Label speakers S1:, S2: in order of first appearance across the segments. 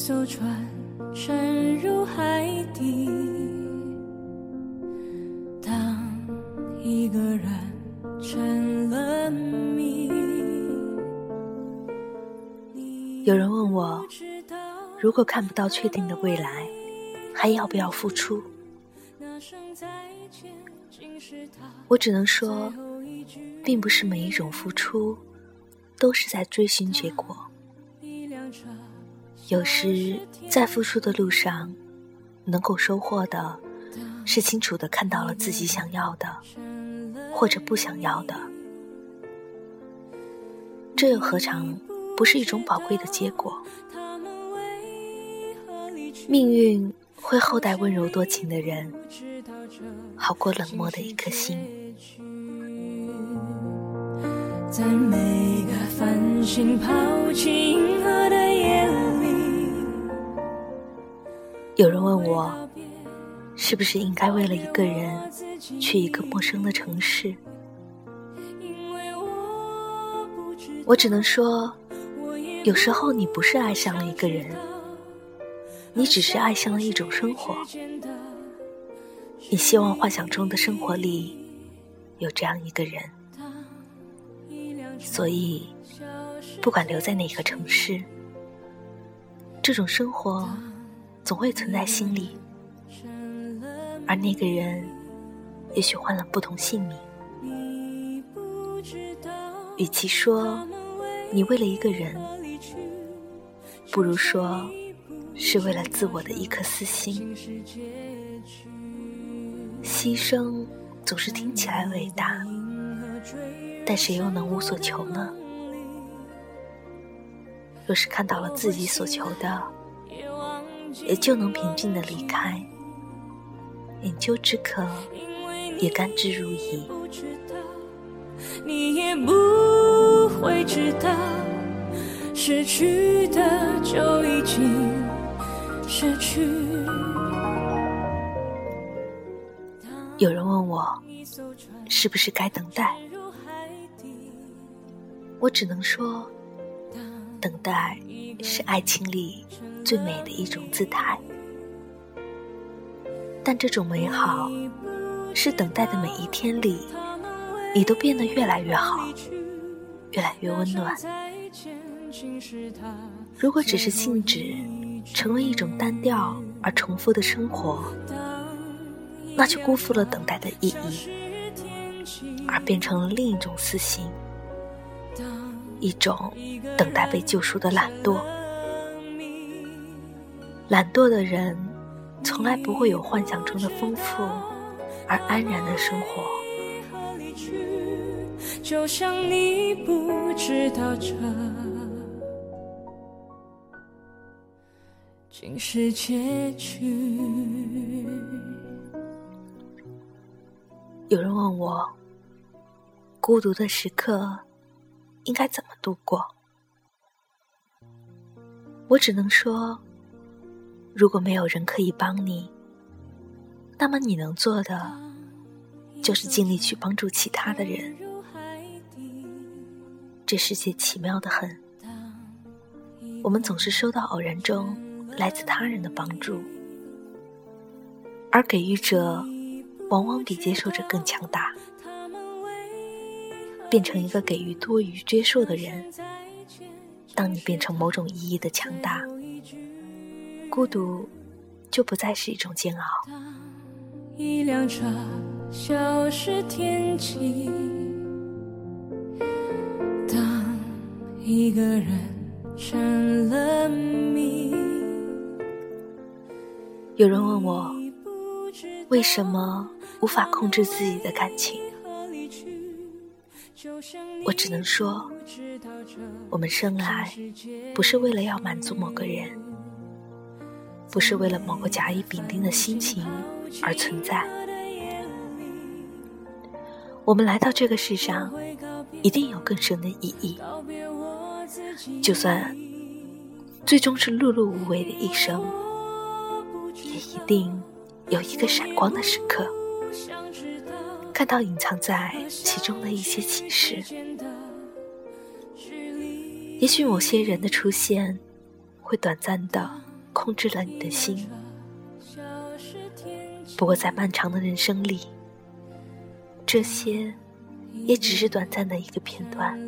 S1: 艘船沉入海底，当一个人成了谜。
S2: 有人问我，如果看不到确定的未来，还要不要付出？我只能说，并不是每一种付出都是在追寻结果。有时在付出的路上，能够收获的，是清楚的看到了自己想要的，或者不想要的。这又何尝不是一种宝贵的结果？命运会厚待温柔多情的人，好过冷漠的一颗心。
S1: 在每个繁星抛弃
S2: 有人问我，是不是应该为了一个人去一个陌生的城市？我只能说，有时候你不是爱上了一个人，你只是爱上了一种生活。你希望幻想中的生活里有这样一个人。所以，不管留在哪个城市，这种生活总会存在心里。而那个人，也许换了不同姓名。与其说你为了一个人，不如说是为了自我的一颗私心。牺牲总是听起来伟大。但谁又能无所求呢？若是看到了自己所求的，也就能平静的离开。饮鸩止渴，也甘之如饴。
S1: 你也不会知道，失去的就已经失去。
S2: 有人问我，是不是该等待？我只能说，等待是爱情里最美的一种姿态。但这种美好，是等待的每一天里，你都变得越来越好，越来越温暖。如果只是静止，成为一种单调而重复的生活，那就辜负了等待的意义，而变成了另一种私心。一种等待被救赎的懒惰，懒惰的人从来不会有幻想中的丰富而安然的生活。
S1: 就像你不知道这竟是结局。
S2: 有人问我，孤独的时刻。应该怎么度过？我只能说，如果没有人可以帮你，那么你能做的就是尽力去帮助其他的人。这世界奇妙的很，我们总是收到偶然中来自他人的帮助，而给予者往往比接受者更强大。变成一个给予多于接受的人。当你变成某种意义的强大，孤独就不再是一种煎熬。
S1: 当一辆车消失天际，当一个人成了谜。
S2: 有人问我，为什么无法控制自己的感情？我只能说，我们生来不是为了要满足某个人，不是为了某个甲乙丙丁的心情而存在。我们来到这个世上，一定有更深的意义。就算最终是碌碌无为的一生，也一定有一个闪光的时刻。看到隐藏在其中的一些启示。也许某些人的出现，会短暂的控制了你的心。不过，在漫长的人生里，这些也只是短暂的一个片段。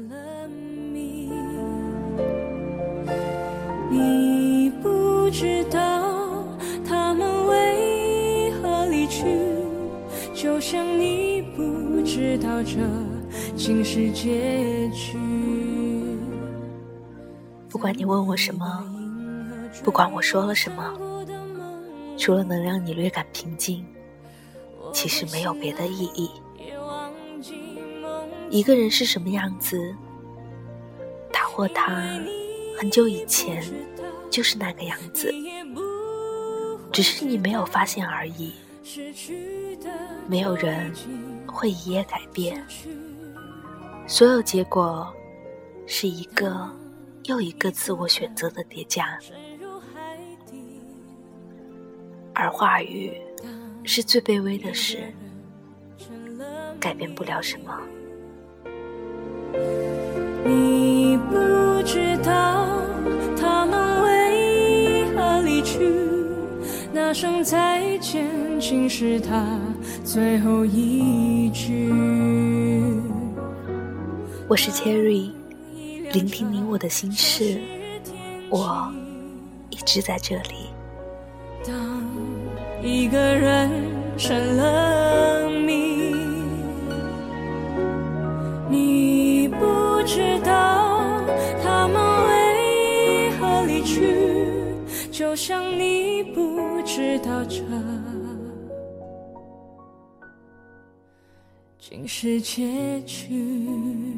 S1: 你不知道他们为何离去，就像你不知道这竟是结局。
S2: 不管你问我什么，不管我说了什么，除了能让你略感平静，其实没有别的意义。一个人是什么样子，他或她。很久以前，就是那个样子，只是你没有发现而已。没有人会一夜改变，所有结果是一个又一个自我选择的叠加，而话语是最卑微的事，改变不了什么。
S1: 你不知道他们为何离去。那声再见，竟是他最后一句。
S2: 我是 Cherry，聆听你我的心事，我一直在这里。
S1: 当一个人成了谜，你不知道他们为何离去，就像你不。知道这竟是结局。